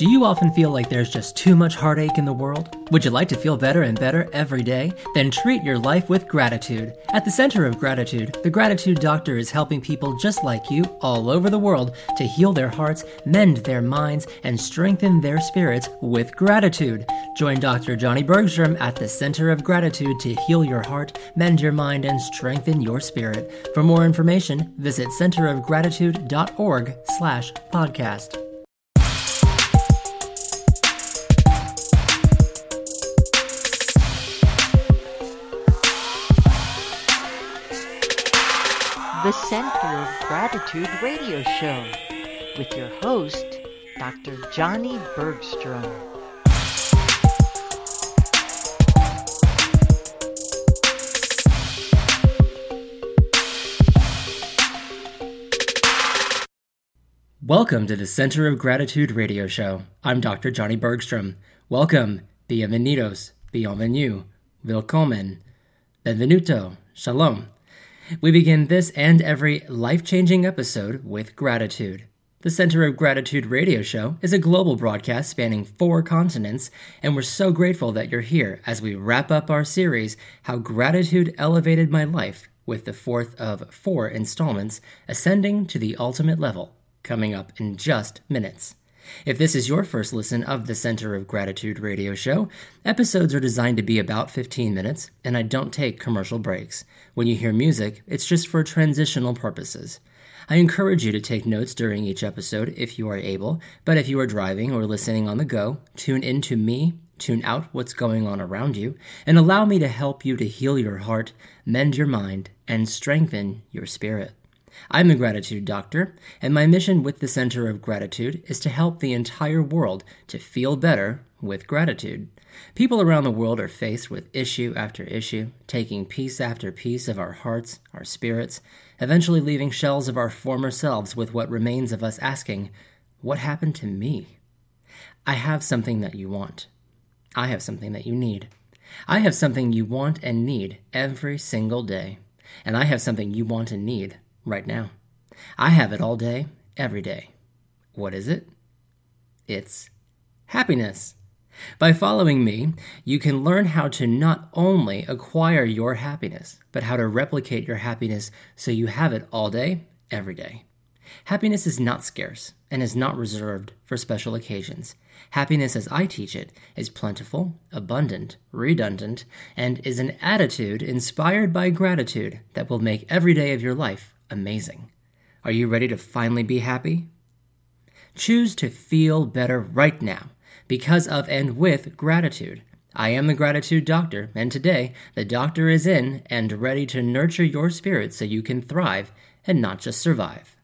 Do you often feel like there's just too much heartache in the world? Would you like to feel better and better every day? Then treat your life with gratitude. At the center of gratitude, the Gratitude Doctor is helping people just like you all over the world to heal their hearts, mend their minds, and strengthen their spirits with gratitude. Join Dr. Johnny Bergstrom at the Center of Gratitude to heal your heart, mend your mind, and strengthen your spirit. For more information, visit centerofgratitude.org slash podcast. The Center of Gratitude radio show with your host, Dr. Johnny Bergstrom. Welcome to the Center of Gratitude radio show. I'm Dr. Johnny Bergstrom. Welcome, bienvenidos, bienvenue, willkommen, benvenuto, shalom. We begin this and every life changing episode with gratitude. The Center of Gratitude radio show is a global broadcast spanning four continents, and we're so grateful that you're here as we wrap up our series, How Gratitude Elevated My Life, with the fourth of four installments, Ascending to the Ultimate Level, coming up in just minutes. If this is your first listen of the Center of Gratitude radio show, episodes are designed to be about 15 minutes, and I don't take commercial breaks. When you hear music, it's just for transitional purposes. I encourage you to take notes during each episode if you are able, but if you are driving or listening on the go, tune in to me, tune out what's going on around you, and allow me to help you to heal your heart, mend your mind, and strengthen your spirit. I'm the Gratitude Doctor, and my mission with the Center of Gratitude is to help the entire world to feel better with gratitude. People around the world are faced with issue after issue, taking piece after piece of our hearts, our spirits, eventually leaving shells of our former selves with what remains of us asking, What happened to me? I have something that you want. I have something that you need. I have something you want and need every single day. And I have something you want and need right now. I have it all day, every day. What is it? It's happiness. By following me, you can learn how to not only acquire your happiness, but how to replicate your happiness so you have it all day, every day. Happiness is not scarce and is not reserved for special occasions. Happiness, as I teach it, is plentiful, abundant, redundant, and is an attitude inspired by gratitude that will make every day of your life amazing. Are you ready to finally be happy? Choose to feel better right now because of and with gratitude. I am the Gratitude Doctor, and today the doctor is in and ready to nurture your spirit so you can thrive and not just survive.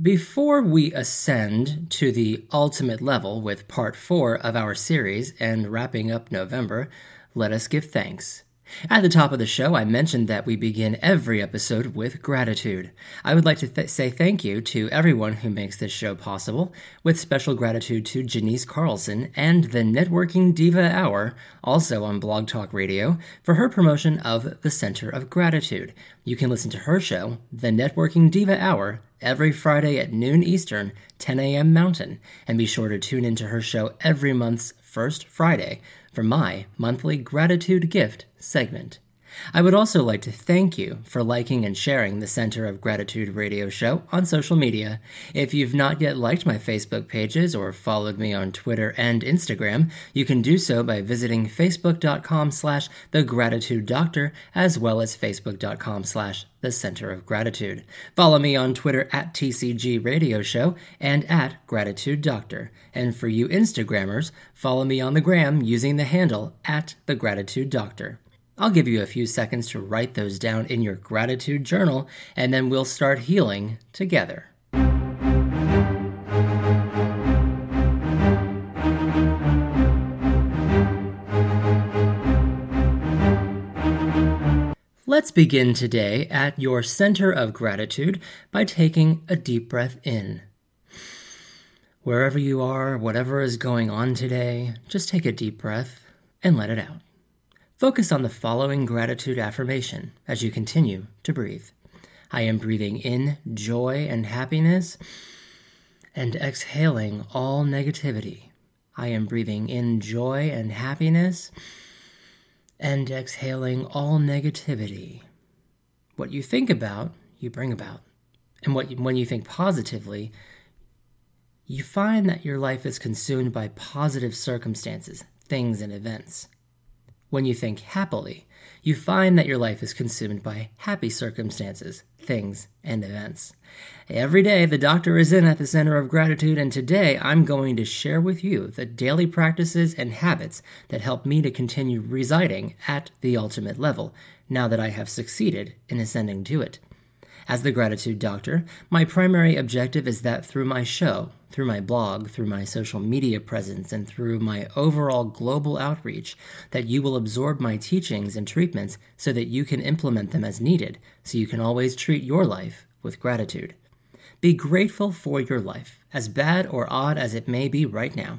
Before we ascend to the ultimate level with part four of our series and wrapping up November, let us give thanks. At the top of the show, I mentioned that we begin every episode with gratitude. I would like to th- say thank you to everyone who makes this show possible, with special gratitude to Janice Carlson and the Networking Diva Hour, also on Blog Talk Radio, for her promotion of the Center of Gratitude. You can listen to her show, The Networking Diva Hour, every Friday at noon Eastern, 10 a.m. Mountain, and be sure to tune into her show every month's first Friday for my monthly gratitude gift segment. I would also like to thank you for liking and sharing the Center of Gratitude radio show on social media. If you've not yet liked my Facebook pages or followed me on Twitter and Instagram, you can do so by visiting facebook.com slash the gratitude doctor as well as facebook.com slash the Center of Gratitude. Follow me on Twitter at TCG Radio Show and at Gratitude Doctor. And for you Instagrammers, follow me on the gram using the handle at the Gratitude Doctor. I'll give you a few seconds to write those down in your gratitude journal, and then we'll start healing together. Let's begin today at your center of gratitude by taking a deep breath in. Wherever you are, whatever is going on today, just take a deep breath and let it out. Focus on the following gratitude affirmation as you continue to breathe. I am breathing in joy and happiness and exhaling all negativity. I am breathing in joy and happiness and exhaling all negativity. What you think about, you bring about. And what when you think positively, you find that your life is consumed by positive circumstances, things, and events. When you think happily, you find that your life is consumed by happy circumstances, things, and events. Every day, the doctor is in at the center of gratitude, and today I'm going to share with you the daily practices and habits that help me to continue residing at the ultimate level now that I have succeeded in ascending to it. As the gratitude doctor, my primary objective is that through my show, through my blog, through my social media presence, and through my overall global outreach, that you will absorb my teachings and treatments so that you can implement them as needed, so you can always treat your life with gratitude. Be grateful for your life, as bad or odd as it may be right now,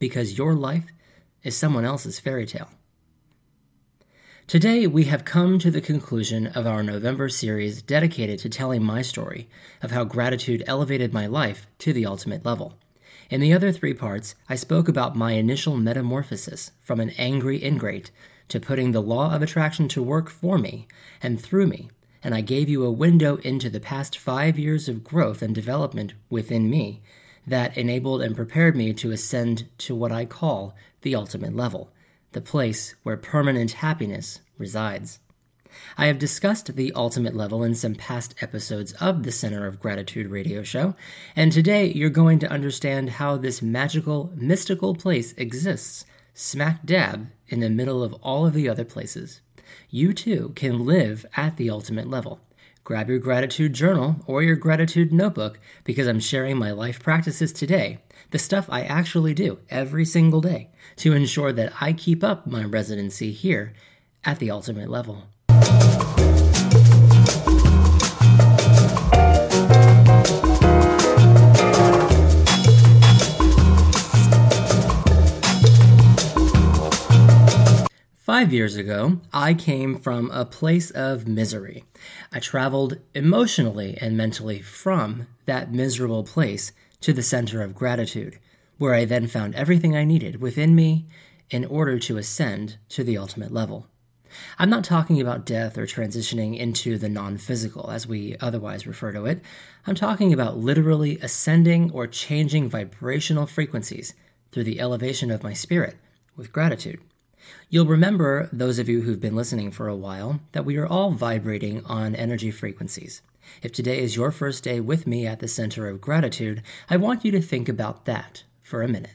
because your life is someone else's fairy tale. Today, we have come to the conclusion of our November series dedicated to telling my story of how gratitude elevated my life to the ultimate level. In the other three parts, I spoke about my initial metamorphosis from an angry ingrate to putting the law of attraction to work for me and through me, and I gave you a window into the past five years of growth and development within me that enabled and prepared me to ascend to what I call the ultimate level the place where permanent happiness resides. I have discussed the ultimate level in some past episodes of the Center of Gratitude radio show, and today you're going to understand how this magical, mystical place exists smack dab in the middle of all of the other places. You too can live at the ultimate level. Grab your gratitude journal or your gratitude notebook because I'm sharing my life practices today, the stuff I actually do every single day to ensure that I keep up my residency here at the ultimate level. Five years ago, I came from a place of misery. I traveled emotionally and mentally from that miserable place to the center of gratitude, where I then found everything I needed within me in order to ascend to the ultimate level. I'm not talking about death or transitioning into the non physical, as we otherwise refer to it. I'm talking about literally ascending or changing vibrational frequencies through the elevation of my spirit with gratitude. You'll remember, those of you who've been listening for a while, that we are all vibrating on energy frequencies. If today is your first day with me at the Center of Gratitude, I want you to think about that for a minute.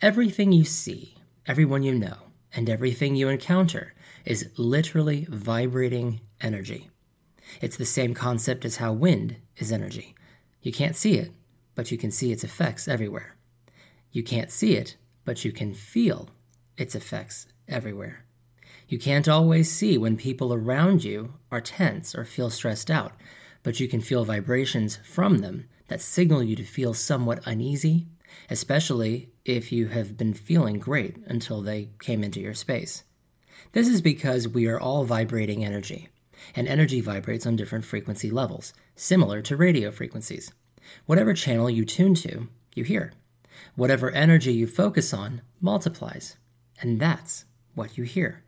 Everything you see, everyone you know, and everything you encounter is literally vibrating energy. It's the same concept as how wind is energy. You can't see it, but you can see its effects everywhere. You can't see it, but you can feel its effects everywhere. You can't always see when people around you are tense or feel stressed out, but you can feel vibrations from them that signal you to feel somewhat uneasy, especially if you have been feeling great until they came into your space. This is because we are all vibrating energy, and energy vibrates on different frequency levels, similar to radio frequencies. Whatever channel you tune to, you hear. Whatever energy you focus on multiplies, and that's what you hear.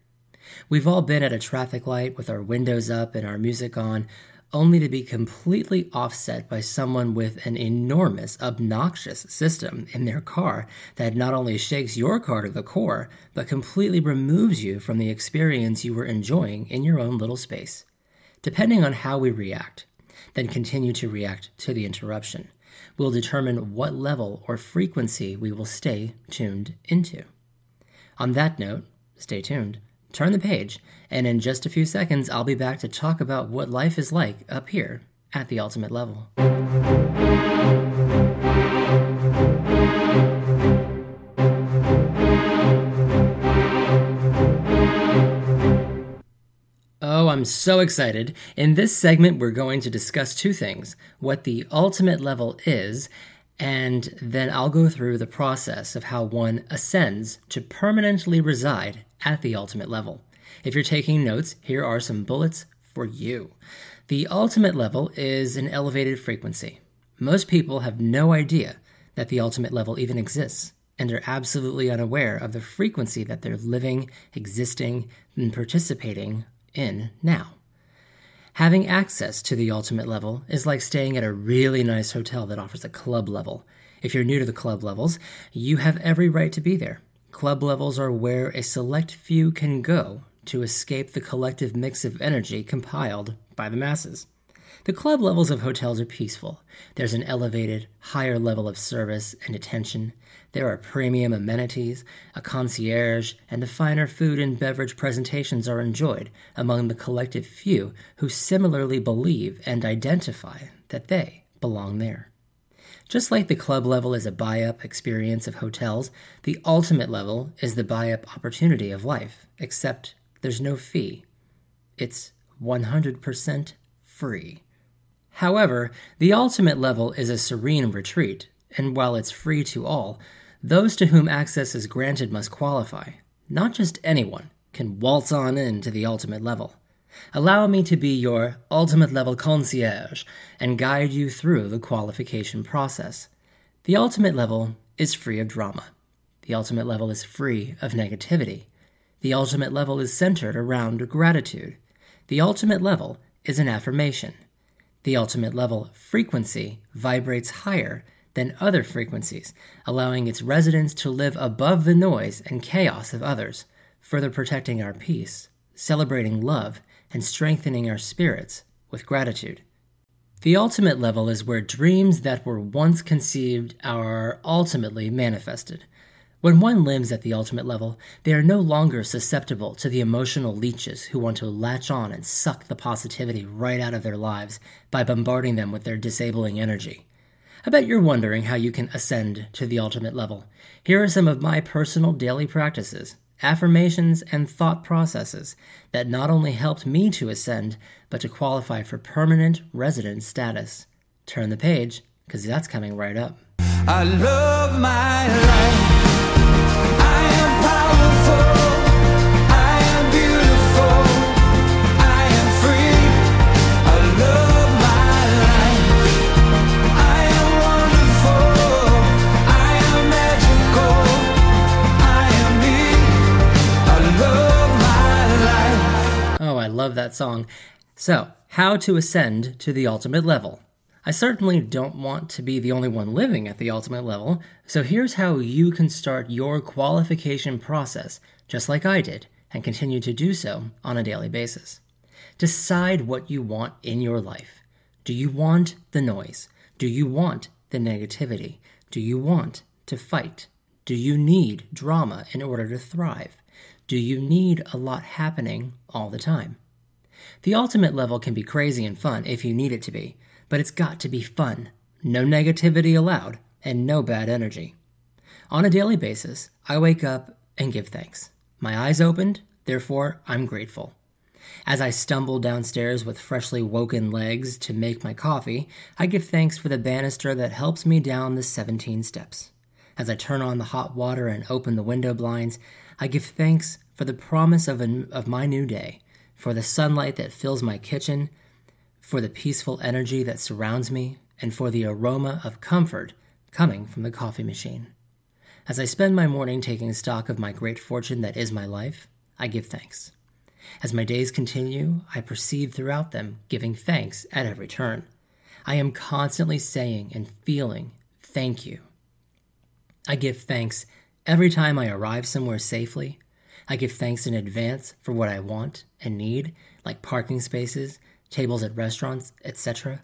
We've all been at a traffic light with our windows up and our music on, only to be completely offset by someone with an enormous, obnoxious system in their car that not only shakes your car to the core, but completely removes you from the experience you were enjoying in your own little space. Depending on how we react, then continue to react to the interruption, will determine what level or frequency we will stay tuned into. On that note, stay tuned turn the page, and in just a few seconds, I'll be back to talk about what life is like up here at the ultimate level. Oh, I'm so excited. In this segment, we're going to discuss two things what the ultimate level is, and then I'll go through the process of how one ascends to permanently reside at the ultimate level. If you're taking notes, here are some bullets for you. The ultimate level is an elevated frequency. Most people have no idea that the ultimate level even exists and are absolutely unaware of the frequency that they're living, existing, and participating in now. Having access to the ultimate level is like staying at a really nice hotel that offers a club level. If you're new to the club levels, you have every right to be there. Club levels are where a select few can go to escape the collective mix of energy compiled by the masses. The club levels of hotels are peaceful. There's an elevated, higher level of service and attention. There are premium amenities, a concierge, and the finer food and beverage presentations are enjoyed among the collective few who similarly believe and identify that they belong there. Just like the club level is a buy up experience of hotels, the ultimate level is the buy up opportunity of life, except there's no fee. It's 100% free. However, the ultimate level is a serene retreat, and while it's free to all, those to whom access is granted must qualify. Not just anyone can waltz on in to the ultimate level. Allow me to be your ultimate level concierge and guide you through the qualification process. The ultimate level is free of drama. The ultimate level is free of negativity. The ultimate level is centered around gratitude. The ultimate level is an affirmation. The ultimate level frequency vibrates higher than other frequencies, allowing its residents to live above the noise and chaos of others, further protecting our peace, celebrating love, and strengthening our spirits with gratitude. The ultimate level is where dreams that were once conceived are ultimately manifested. When one lives at the ultimate level, they are no longer susceptible to the emotional leeches who want to latch on and suck the positivity right out of their lives by bombarding them with their disabling energy. I bet you're wondering how you can ascend to the ultimate level. Here are some of my personal daily practices, affirmations, and thought processes that not only helped me to ascend, but to qualify for permanent resident status. Turn the page, because that's coming right up. I love my life. Oh, love that song. So, how to ascend to the ultimate level. I certainly don't want to be the only one living at the ultimate level, so here's how you can start your qualification process, just like I did, and continue to do so on a daily basis. Decide what you want in your life. Do you want the noise? Do you want the negativity? Do you want to fight? Do you need drama in order to thrive? Do you need a lot happening all the time? The ultimate level can be crazy and fun if you need it to be, but it's got to be fun. No negativity allowed, and no bad energy. On a daily basis, I wake up and give thanks. My eyes opened, therefore, I'm grateful. As I stumble downstairs with freshly woken legs to make my coffee, I give thanks for the banister that helps me down the 17 steps. As I turn on the hot water and open the window blinds, I give thanks for the promise of, of my new day, for the sunlight that fills my kitchen, for the peaceful energy that surrounds me, and for the aroma of comfort coming from the coffee machine. As I spend my morning taking stock of my great fortune that is my life, I give thanks. As my days continue, I perceive throughout them giving thanks at every turn. I am constantly saying and feeling thank you. I give thanks every time I arrive somewhere safely, I give thanks in advance for what I want and need, like parking spaces, tables at restaurants, etc.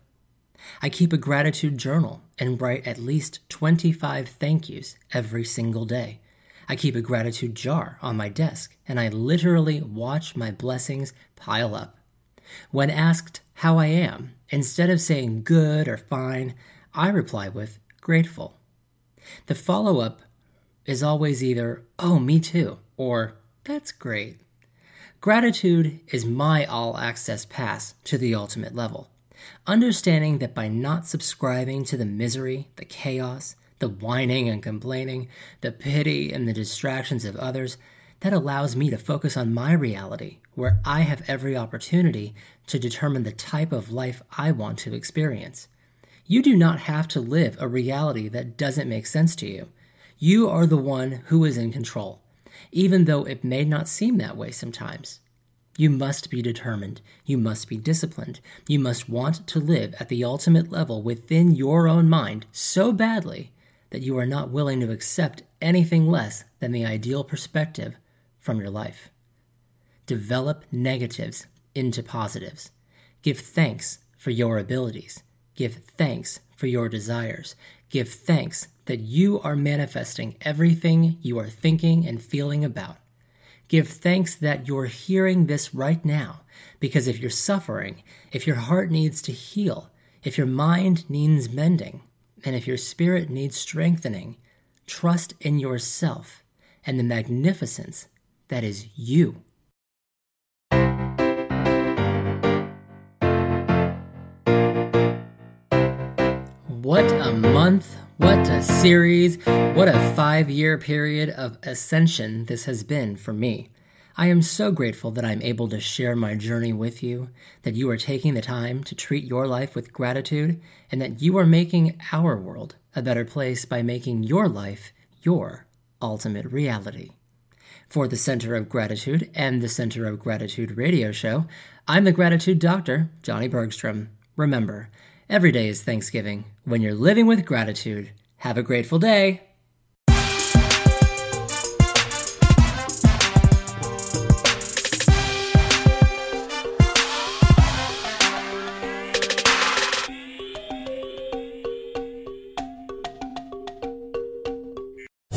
I keep a gratitude journal and write at least 25 thank yous every single day. I keep a gratitude jar on my desk, and I literally watch my blessings pile up. When asked how I am, instead of saying good or fine, I reply with grateful. The follow up is always either, oh, me too, or that's great. Gratitude is my all access pass to the ultimate level. Understanding that by not subscribing to the misery, the chaos, the whining and complaining, the pity and the distractions of others, that allows me to focus on my reality, where I have every opportunity to determine the type of life I want to experience. You do not have to live a reality that doesn't make sense to you. You are the one who is in control, even though it may not seem that way sometimes. You must be determined. You must be disciplined. You must want to live at the ultimate level within your own mind so badly that you are not willing to accept anything less than the ideal perspective from your life. Develop negatives into positives. Give thanks for your abilities. Give thanks for your desires. Give thanks that you are manifesting everything you are thinking and feeling about. Give thanks that you're hearing this right now, because if you're suffering, if your heart needs to heal, if your mind needs mending, and if your spirit needs strengthening, trust in yourself and the magnificence that is you. What a month, what a series, what a five year period of ascension this has been for me. I am so grateful that I'm able to share my journey with you, that you are taking the time to treat your life with gratitude, and that you are making our world a better place by making your life your ultimate reality. For the Center of Gratitude and the Center of Gratitude radio show, I'm the Gratitude Doctor, Johnny Bergstrom. Remember, every day is Thanksgiving. When you're living with gratitude, have a grateful day.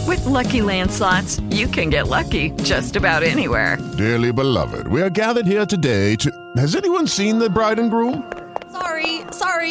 With Lucky Land slots, you can get lucky just about anywhere. Dearly beloved, we are gathered here today to. Has anyone seen the bride and groom?